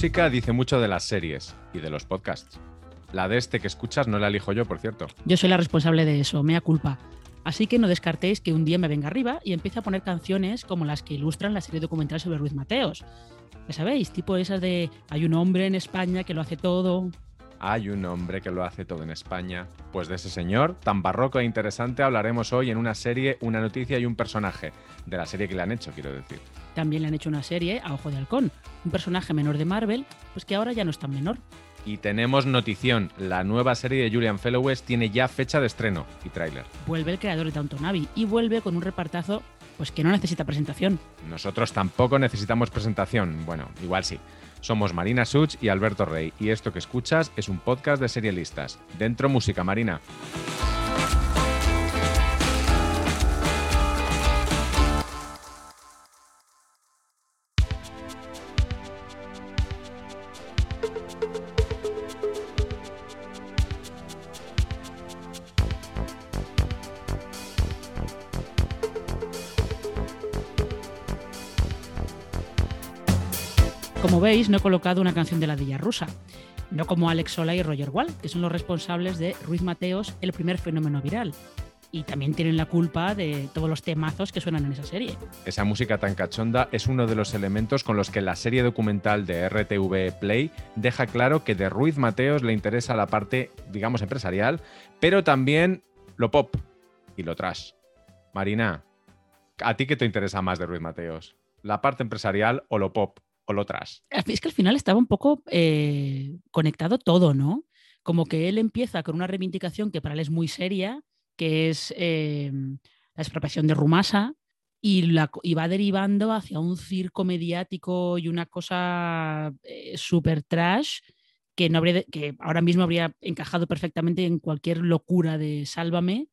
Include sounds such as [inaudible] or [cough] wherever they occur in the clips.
Música dice mucho de las series y de los podcasts. La de este que escuchas no la elijo yo, por cierto. Yo soy la responsable de eso, mea culpa. Así que no descartéis que un día me venga arriba y empiece a poner canciones como las que ilustran la serie documental sobre Ruiz Mateos. Ya sabéis, tipo esas de hay un hombre en España que lo hace todo. Hay un hombre que lo hace todo en España. Pues de ese señor, tan barroco e interesante, hablaremos hoy en una serie, una noticia y un personaje. De la serie que le han hecho, quiero decir. También le han hecho una serie a Ojo de Halcón, un personaje menor de Marvel, pues que ahora ya no es tan menor. Y tenemos notición, la nueva serie de Julian Fellowes tiene ya fecha de estreno y tráiler. Vuelve el creador de Downton Abbey y vuelve con un repartazo pues que no necesita presentación. Nosotros tampoco necesitamos presentación. Bueno, igual sí. Somos Marina Such y Alberto Rey y esto que escuchas es un podcast de serialistas. Dentro música, Marina. No he colocado una canción de la Villa Rusa, no como Alex Sola y Roger Wall, que son los responsables de Ruiz Mateos, el primer fenómeno viral. Y también tienen la culpa de todos los temazos que suenan en esa serie. Esa música tan cachonda es uno de los elementos con los que la serie documental de RTV Play deja claro que de Ruiz Mateos le interesa la parte, digamos, empresarial, pero también lo pop y lo trash. Marina, ¿a ti qué te interesa más de Ruiz Mateos? ¿La parte empresarial o lo pop? Es que al final estaba un poco eh, conectado todo, ¿no? Como que él empieza con una reivindicación que para él es muy seria, que es eh, la expropiación de Rumasa, y, la, y va derivando hacia un circo mediático y una cosa eh, súper trash que, no habría, que ahora mismo habría encajado perfectamente en cualquier locura de Sálvame.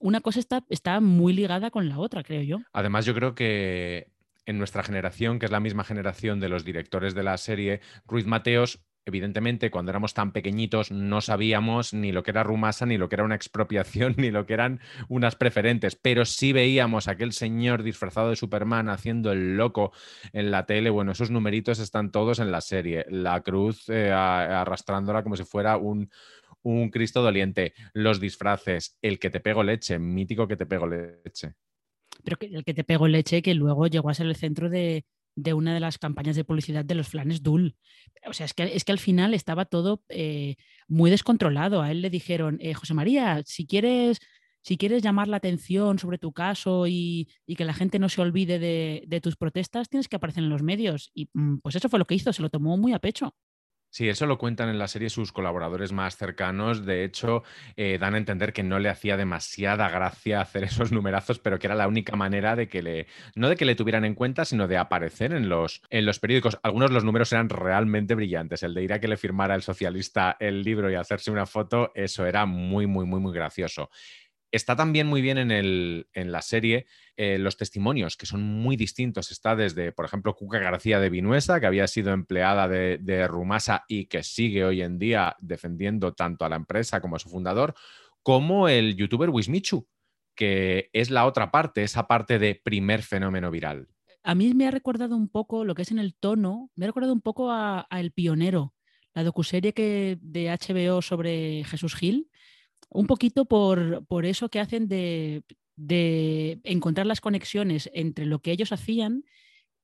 Una cosa está, está muy ligada con la otra, creo yo. Además, yo creo que en nuestra generación, que es la misma generación de los directores de la serie, Ruiz Mateos, evidentemente, cuando éramos tan pequeñitos, no sabíamos ni lo que era Rumasa, ni lo que era una expropiación, [laughs] ni lo que eran unas preferentes, pero sí veíamos a aquel señor disfrazado de Superman haciendo el loco en la tele. Bueno, esos numeritos están todos en la serie. La cruz eh, arrastrándola como si fuera un, un Cristo doliente. Los disfraces, el que te pego leche, mítico que te pego leche pero que, el que te pegó leche, que luego llegó a ser el centro de, una de las campañas de publicidad de los flanes Dul. O sea, es que, es que al final estaba todo eh, muy descontrolado. A él le dijeron, eh, José María, si quieres, si quieres llamar la atención sobre tu caso y, que la gente no se olvide de, de, tus protestas, tienes que aparecer en los medios. Y mm, pues eso fue lo que hizo, se lo tomó muy a pecho. Sí, eso lo cuentan en la serie sus colaboradores más cercanos. De hecho, eh, dan a entender que no le hacía demasiada gracia hacer [laughs] esos numerazos, pero que era la única manera de que le, no de que le tuvieran en cuenta, sino de aparecer en los, en los periódicos. Algunos de los números eran realmente brillantes. El de ir a que le firmara el socialista el libro y hacerse una foto, eso era muy, muy, muy, muy gracioso. Está también muy bien en, el, en la serie eh, los testimonios, que son muy distintos. Está desde, por ejemplo, Cuca García de Vinuesa, que había sido empleada de, Rumasa y que sigue hoy en día defendiendo tanto a la empresa como a su fundador, como el youtuber Wismichu, que es la otra parte, esa parte de primer fenómeno viral. A mí me ha recordado un poco lo que es en el tono, me ha recordado un poco a, El Pionero, la docuserie que, de HBO sobre Jesús Gil, un poquito por, por eso que hacen de, de, encontrar las conexiones entre lo que ellos hacían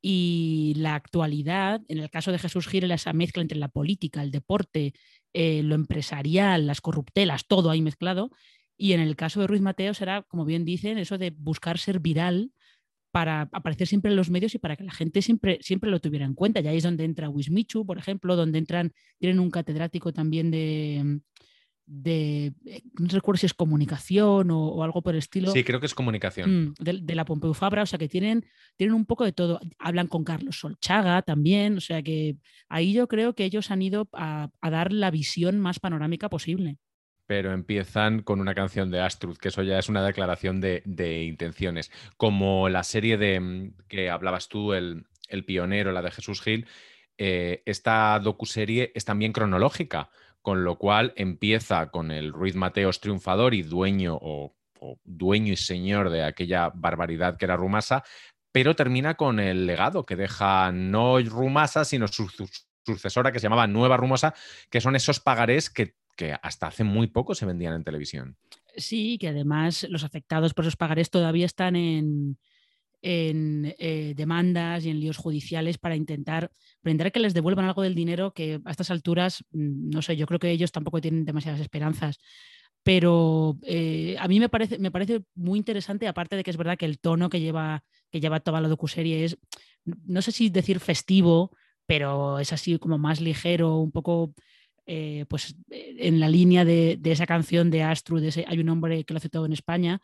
y la actualidad. En el caso de Jesús Gil, esa mezcla entre la política, el deporte, eh, lo empresarial, las corruptelas, todo ahí mezclado. Y en el caso de Ruiz Mateo será, como bien dicen, eso de buscar ser viral para aparecer siempre en los medios y para que la gente siempre, siempre lo tuviera en cuenta. Y ahí es donde entra Wismichu, por ejemplo, donde entran, tienen un catedrático también de, de, eh, no recuerdo si es comunicación o, algo por el estilo. Sí, creo que es comunicación. Mm, de, la Pompeu Fabra, o sea que tienen, tienen un poco de todo. Hablan con Carlos Solchaga también, o sea que ahí yo creo que ellos han ido a, dar la visión más panorámica posible. Pero empiezan con una canción de Astrud, que eso ya es una declaración de, intenciones. Como la serie de mm, que hablabas tú, el, el pionero, la de Jesús Gil, eh, esta docuserie es también cronológica con lo cual empieza con el Ruiz Mateos triunfador y dueño o, dueño y señor de aquella barbaridad que era Rumasa, pero termina con el legado que deja no Rumasa, sino su, sucesora que se llamaba Nueva Rumosa, que son esos pagarés que, que hasta hace muy poco se vendían en televisión. Sí, que además los afectados por esos pagarés todavía están en, en eh, demandas y en líos judiciales para intentar, para que les devuelvan algo del dinero que a estas alturas, mm, no sé, yo creo que ellos tampoco tienen demasiadas esperanzas. Pero eh, a mí me parece, me parece muy interesante, aparte de que es verdad que el tono que lleva, que lleva toda la docuserie es, no sé si decir festivo, pero es así como más ligero, un poco eh, pues en la línea de, esa canción de Astru, de ese Hay un hombre que lo hace todo en España,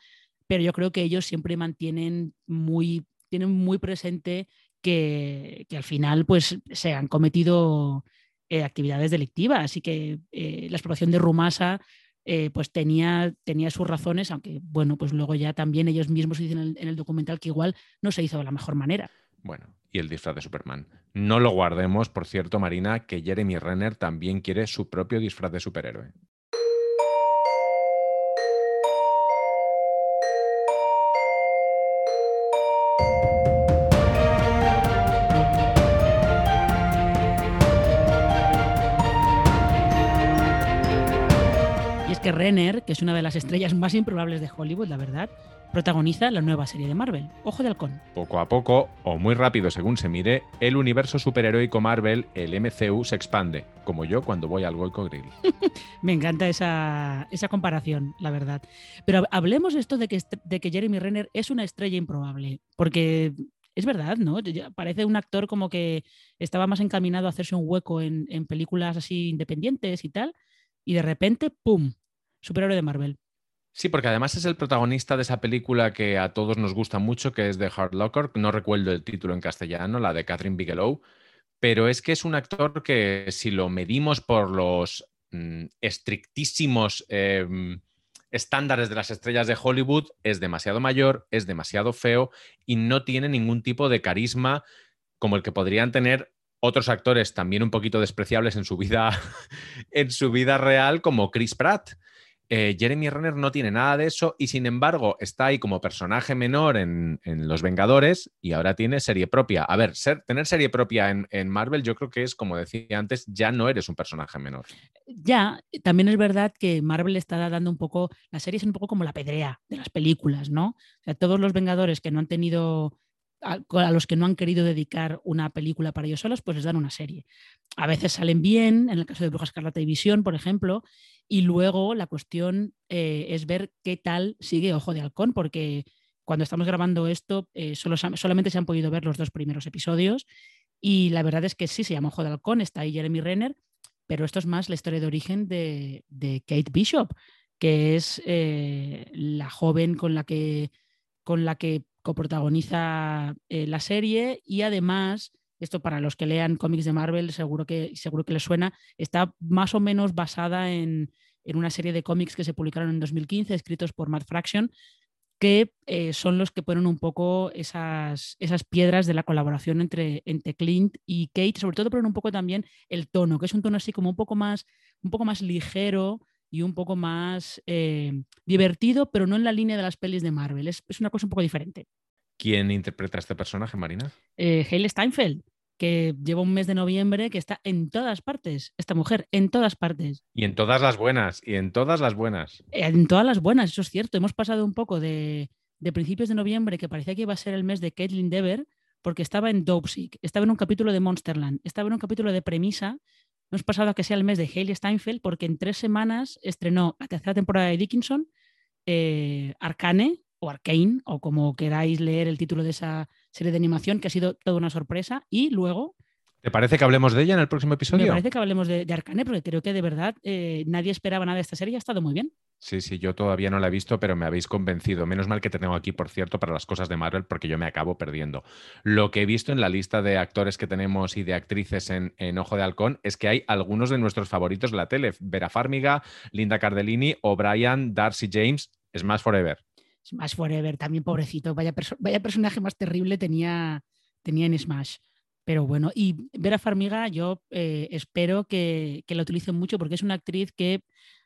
pero yo creo que ellos siempre mantienen muy, tienen muy presente que, al final pues se han cometido eh, actividades delictivas y que eh, la explotación de Rumasa eh, pues tenía, tenía sus razones, aunque bueno, pues luego ya también ellos mismos dicen en el, documental que igual no se hizo de la mejor manera. Bueno, y el disfraz de Superman. No lo guardemos, por cierto, Marina, que Jeremy Renner también quiere su propio disfraz de superhéroe. Que Renner, que es una de las estrellas más improbables de Hollywood, la verdad, protagoniza la nueva serie de Marvel, Ojo de Halcón. Poco a poco, o muy rápido según se mire, el universo superheroico Marvel, el MCU, se expande, como yo cuando voy al Goico Grill. [laughs] Me encanta esa, comparación, la verdad. Pero hablemos esto de que, de que Jeremy Renner es una estrella improbable, porque es verdad, ¿no? Parece un actor como que estaba más encaminado a hacerse un hueco en, en películas así independientes y tal, y de repente, ¡pum! Superhéroe de Marvel. Sí, porque además es el protagonista de esa película que a todos nos gusta mucho, que es The Hard Locker. No recuerdo el título en castellano, la de Catherine Bigelow. Pero es que es un actor que, si lo medimos por los mm, estrictísimos em, estándares de las estrellas de Hollywood, es demasiado mayor, es demasiado feo y no tiene ningún tipo de carisma como el que podrían tener otros actores también un poquito despreciables en su vida, [laughs] en su vida real, como Chris Pratt. Eh, Jeremy Renner no tiene nada de eso y sin embargo está ahí como personaje menor en, Los Vengadores y ahora tiene serie propia. A ver, tener serie propia en, Marvel yo creo que es, como decía antes, ya no eres un personaje menor. Ya, también es verdad que Marvel está dando un poco, la serie es un poco como la pedrea de las películas, ¿no? O sea, todos los Vengadores que no han tenido a, los que no han querido dedicar una película para ellos solos, pues les dan una serie. A veces salen bien, en el caso de Bruja Escarlata y por ejemplo, y luego la cuestión eh, es ver qué tal sigue Ojo de Halcón, porque cuando estamos grabando esto eh, solo, solamente se han podido ver los dos primeros episodios y la verdad es que sí, se llama Ojo de Halcón, está ahí Jeremy Renner, pero esto es más la historia de origen de, Kate Bishop, que es eh, la joven con la que, con la que coprotagoniza la serie y además esto para los que lean cómics de Marvel seguro que, seguro que les suena, está más o menos basada en, una serie de cómics que se publicaron en 2015, escritos por Matt Fraction, que eh, son los que ponen un poco esas, esas piedras de la colaboración entre, entre Clint y Kate, sobre todo ponen un poco también el tono, que es un tono así como un poco más, un poco más ligero y un poco más eh, divertido, pero no en la línea de las pelis de Marvel, es, una cosa un poco diferente. ¿Quién interpreta a este personaje, Marina? Eh, Steinfeld que lleva un mes de noviembre que está en todas partes, esta mujer, en todas partes. Y en todas las buenas, y en todas las buenas. En todas las buenas, eso es cierto. Hemos pasado un poco de, principios de noviembre, que parecía que iba a ser el mes de Caitlin Dever, porque estaba en Dopesick, estaba en un capítulo de Monsterland, estaba en un capítulo de Premisa. Hemos pasado a que sea el mes de Hailey Steinfeld, porque en tres semanas estrenó la tercera temporada de Dickinson, eh, Arcane, o Arcane, o como queráis leer el título de esa serie de animación, que ha sido toda una sorpresa. Y luego. ¿Te parece que hablemos de ella en el próximo episodio? Me parece que hablemos de, Arcane, porque creo que de verdad eh, nadie esperaba nada de esta serie y ha estado muy bien. Sí, sí, yo todavía no la he visto, pero me habéis convencido. Menos mal que te tengo aquí, por cierto, para las cosas de Marvel, porque yo me acabo perdiendo. Lo que he visto en la lista de actores que tenemos y de actrices en, en Ojo de Halcón es que hay algunos de nuestros favoritos de la tele. Vera Farmiga, Linda Cardellini, O'Brien, Darcy James, Smash Forever. Smash Forever, también pobrecito, vaya, vaya personaje más terrible tenía, tenía en Smash. Pero bueno, y Vera Farmiga, yo eh, espero que, que, la utilicen mucho porque es una actriz que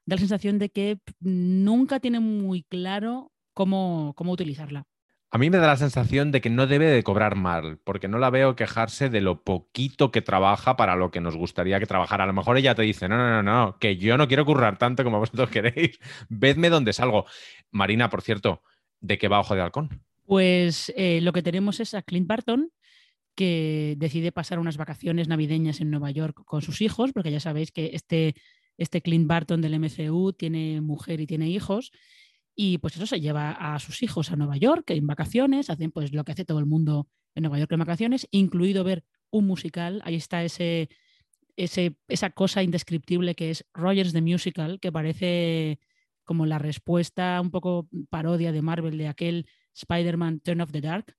da la sensación de que nunca tiene muy claro cómo, cómo utilizarla. A mí me da la sensación de que no debe de cobrar mal, porque no la veo quejarse de lo poquito que trabaja para lo que nos gustaría que trabajara. A lo mejor ella te dice, no, no, no, no, que yo no quiero currar tanto como [laughs] vosotros queréis. Vedme donde salgo. Marina, por cierto, ¿de qué va Ojo de Halcón? Pues eh, lo que tenemos es a Clint Barton, que decide pasar unas vacaciones navideñas en Nueva York con sus hijos, porque ya sabéis que este, este Clint Barton del MCU tiene mujer y tiene hijos y pues eso se lleva a sus hijos a Nueva York en vacaciones, hacen pues lo que hace todo el mundo en Nueva York en vacaciones, incluido ver un musical. Ahí está ese, ese, esa cosa indescriptible que es Rogers the Musical, que parece como la respuesta un poco parodia de Marvel de aquel Spider-Man Turn of the Dark.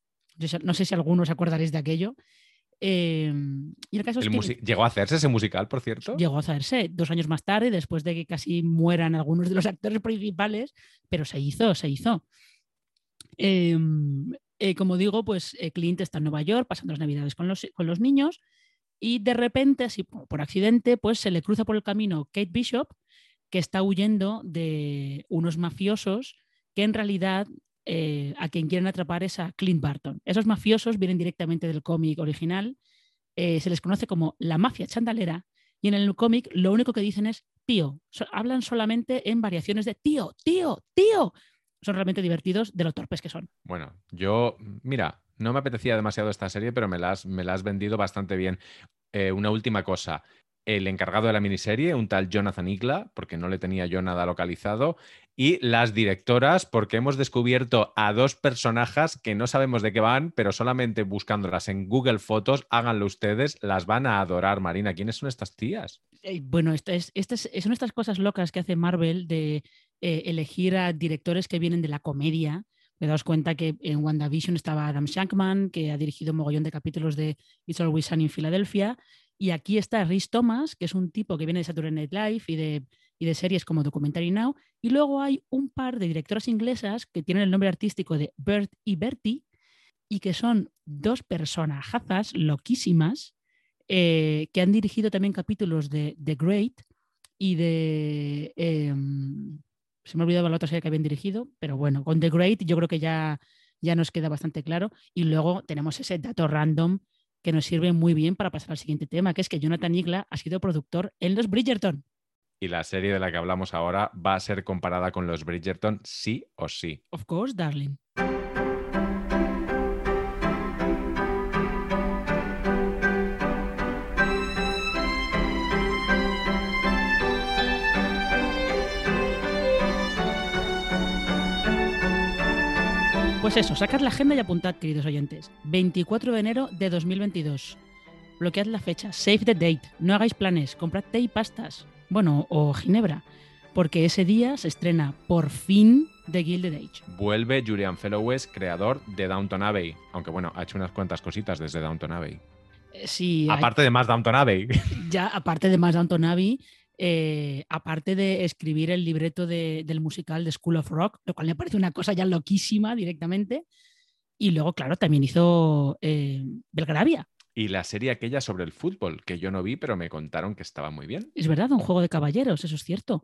No sé si algunos acordaréis de aquello, Em, y el caso es que ¿Llegó a hacerse ese musical, por cierto? Llegó a hacerse dos años más tarde, después de que casi mueran algunos de los actores principales, pero se hizo, se hizo. Em, eh, como digo, pues eh, Clint está en Nueva York pasando las navidades con los, con los niños y de repente, así por accidente, pues se le cruza por el camino Kate Bishop, que está huyendo de unos mafiosos que en realidad eh, a quien quieren atrapar es a Clint Barton. Esos mafiosos vienen directamente del cómic original, eh, se les conoce como la mafia chandalera y en el cómic lo único que dicen es tío, hablan solamente en variaciones de tío, tío, tío. Son realmente divertidos de lo torpes que son. Bueno, yo, mira, no me apetecía demasiado esta serie, pero me la has, me has vendido bastante bien. Eh, una última cosa el encargado de la miniserie, un tal Jonathan Igla, porque no le tenía yo nada localizado, y las directoras, porque hemos descubierto a dos personajes que no sabemos de qué van, pero solamente buscándolas en Google Fotos, háganlo ustedes, las van a adorar, Marina. ¿Quiénes son estas tías? Eh, bueno, esta es, son estas cosas locas que hace Marvel de eh, elegir a directores que vienen de la comedia. Me daos cuenta que en WandaVision estaba Adam Shankman, que ha dirigido un mogollón de capítulos de It's Always Sunny en Filadelfia, y aquí está Rhys Thomas, que es un tipo que viene de Saturday Night Live y de, y de series como Documentary Now. Y luego hay un par de directoras inglesas que tienen el nombre artístico de Bert y Bertie y que son dos personajazas loquísimas eh, que han dirigido también capítulos de The Great y de... Em, se me ha olvidado la otra serie que habían dirigido, pero bueno, con The Great yo creo que ya, ya nos queda bastante claro. Y luego tenemos ese dato random que nos sirve muy bien para pasar al siguiente tema, que es que Jonathan Igla ha sido productor en los Bridgerton. Y la serie de la que hablamos ahora va a ser comparada con los Bridgerton sí o sí. Of course, darling. Pues eso, sacad la agenda y apuntad, queridos oyentes. 24 de enero de 2022. Bloquead la fecha, save the date, no hagáis planes, comprad té y pastas. Bueno, o ginebra, porque ese día se estrena por fin The Gilded Age. Vuelve Julian Fellowes, creador de Downton Abbey, aunque bueno, ha hecho unas cuantas cositas desde Downton Abbey. Eh, sí, aparte de más Downton Abbey. Ya, aparte de más Downton Abbey, eh, aparte de escribir el libreto del musical de School of Rock, lo cual me parece una cosa ya loquísima directamente. Y luego, claro, también hizo eh, Belgravia. Y la serie aquella sobre el fútbol, que yo no vi, pero me contaron que estaba muy bien. Es verdad, un juego de caballeros, eso es cierto.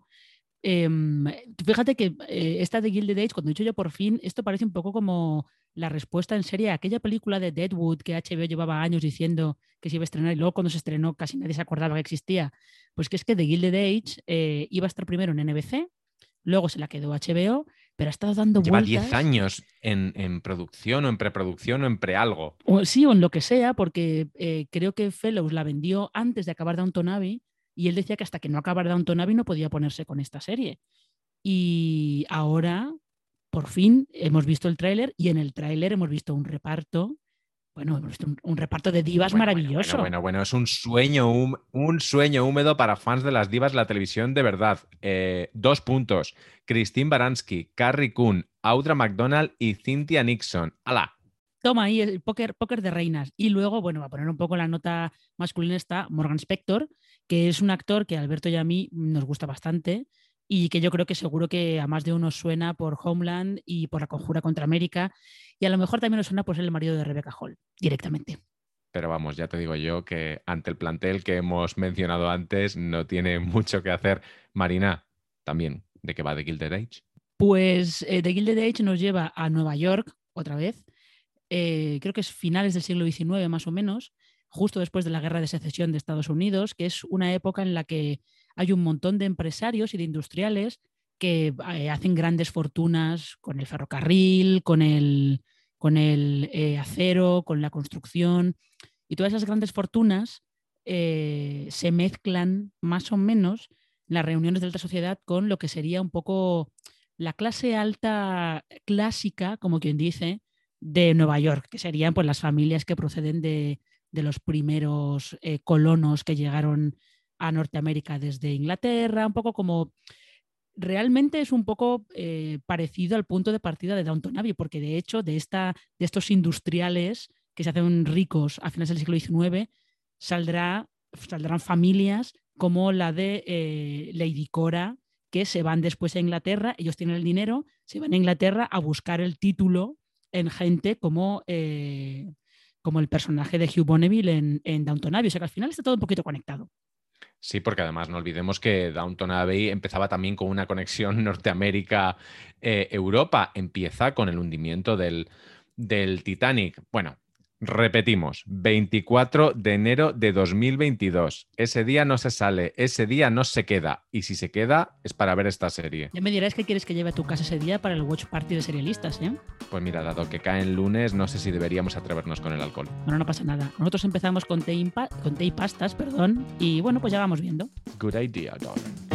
Em, fíjate que eh, esta de Gilded Age, cuando he dicho yo por fin, esto parece un poco como la respuesta en serie a aquella película de Deadwood que HBO llevaba años diciendo que se iba a estrenar y luego cuando se estrenó casi nadie se acordaba que existía. Pues que es que The Gilded Age eh, iba a estar primero en NBC, luego se la quedó HBO, pero ha estado dando Lleva vueltas. 10 años en, producción o en preproducción o en prealgo. O, sí, o en lo que sea, porque eh, creo que Fellows la vendió antes de acabar Downton Abbey y él decía que hasta que no acabara Downton Abbey no podía ponerse con esta serie. Y ahora por fin hemos visto el tráiler y en el tráiler hemos visto un reparto, bueno, hemos visto un, reparto de divas maravilloso. Bueno, bueno, es un sueño, un, sueño húmedo para fans de las divas de la televisión de verdad. Eh, dos puntos. Christine Baranski, Carrie Coon, Audra McDonald y Cynthia Nixon. ¡Hala! Toma ahí el póker, póker de reinas. Y luego, bueno, va a poner un poco la nota masculina está Morgan Spector, que es un actor que a Alberto y a mí nos gusta bastante y que yo creo que seguro que a más de uno suena por Homeland y por la conjura contra América y a lo mejor también nos suena por ser el marido de Rebecca Hall directamente. Pero vamos, ya te digo yo que ante el plantel que hemos mencionado antes no tiene mucho que hacer. Marina, también, ¿de qué va The Gilded Age? Pues eh, The Gilded Age nos lleva a Nueva York, otra vez. Eh, creo que es finales del siglo XIX más o menos, justo después de la guerra de secesión de Estados Unidos, que es una época en la que hay un montón de empresarios y de industriales que eh, hacen grandes fortunas con el ferrocarril, con el, con el eh, acero, con la construcción. Y todas esas grandes fortunas se mezclan más o menos en las reuniones de alta sociedad con lo que sería un poco la clase alta clásica, como quien dice, de Nueva York, que serían pues, las familias que proceden de, los primeros eh, colonos que llegaron a Norteamérica desde Inglaterra, un poco como realmente es un poco eh, parecido al punto de partida de Downton Abbey, porque de hecho de, esta, de estos industriales que se hacen ricos a finales del siglo XIX, saldrá, saldrán familias como la de eh, Lady Cora, que se van después a Inglaterra, ellos tienen el dinero, se van a Inglaterra a buscar el título en gente como, eh, como el personaje de Hugh Bonneville en, en Downton Abbey. O sea que al final está todo un poquito conectado. Sí, porque además no olvidemos que Downton Abbey empezaba también con una conexión [laughs] Norteamérica-Europa. Empieza con el hundimiento del, del Titanic. Bueno, Repetimos, 24 de enero de 2022. Ese día no se sale, ese día no se queda. Y si se queda, es para ver esta serie. Ya me dirás que quieres que lleve a tu casa ese día para el Watch Party de serialistas, ¿eh? Pues mira, dado que cae en lunes, no sé si deberíamos atrevernos con el alcohol. Bueno, no pasa nada. Nosotros empezamos con té, con té y pastas, perdón, y bueno, pues ya vamos viendo. Good idea, darling.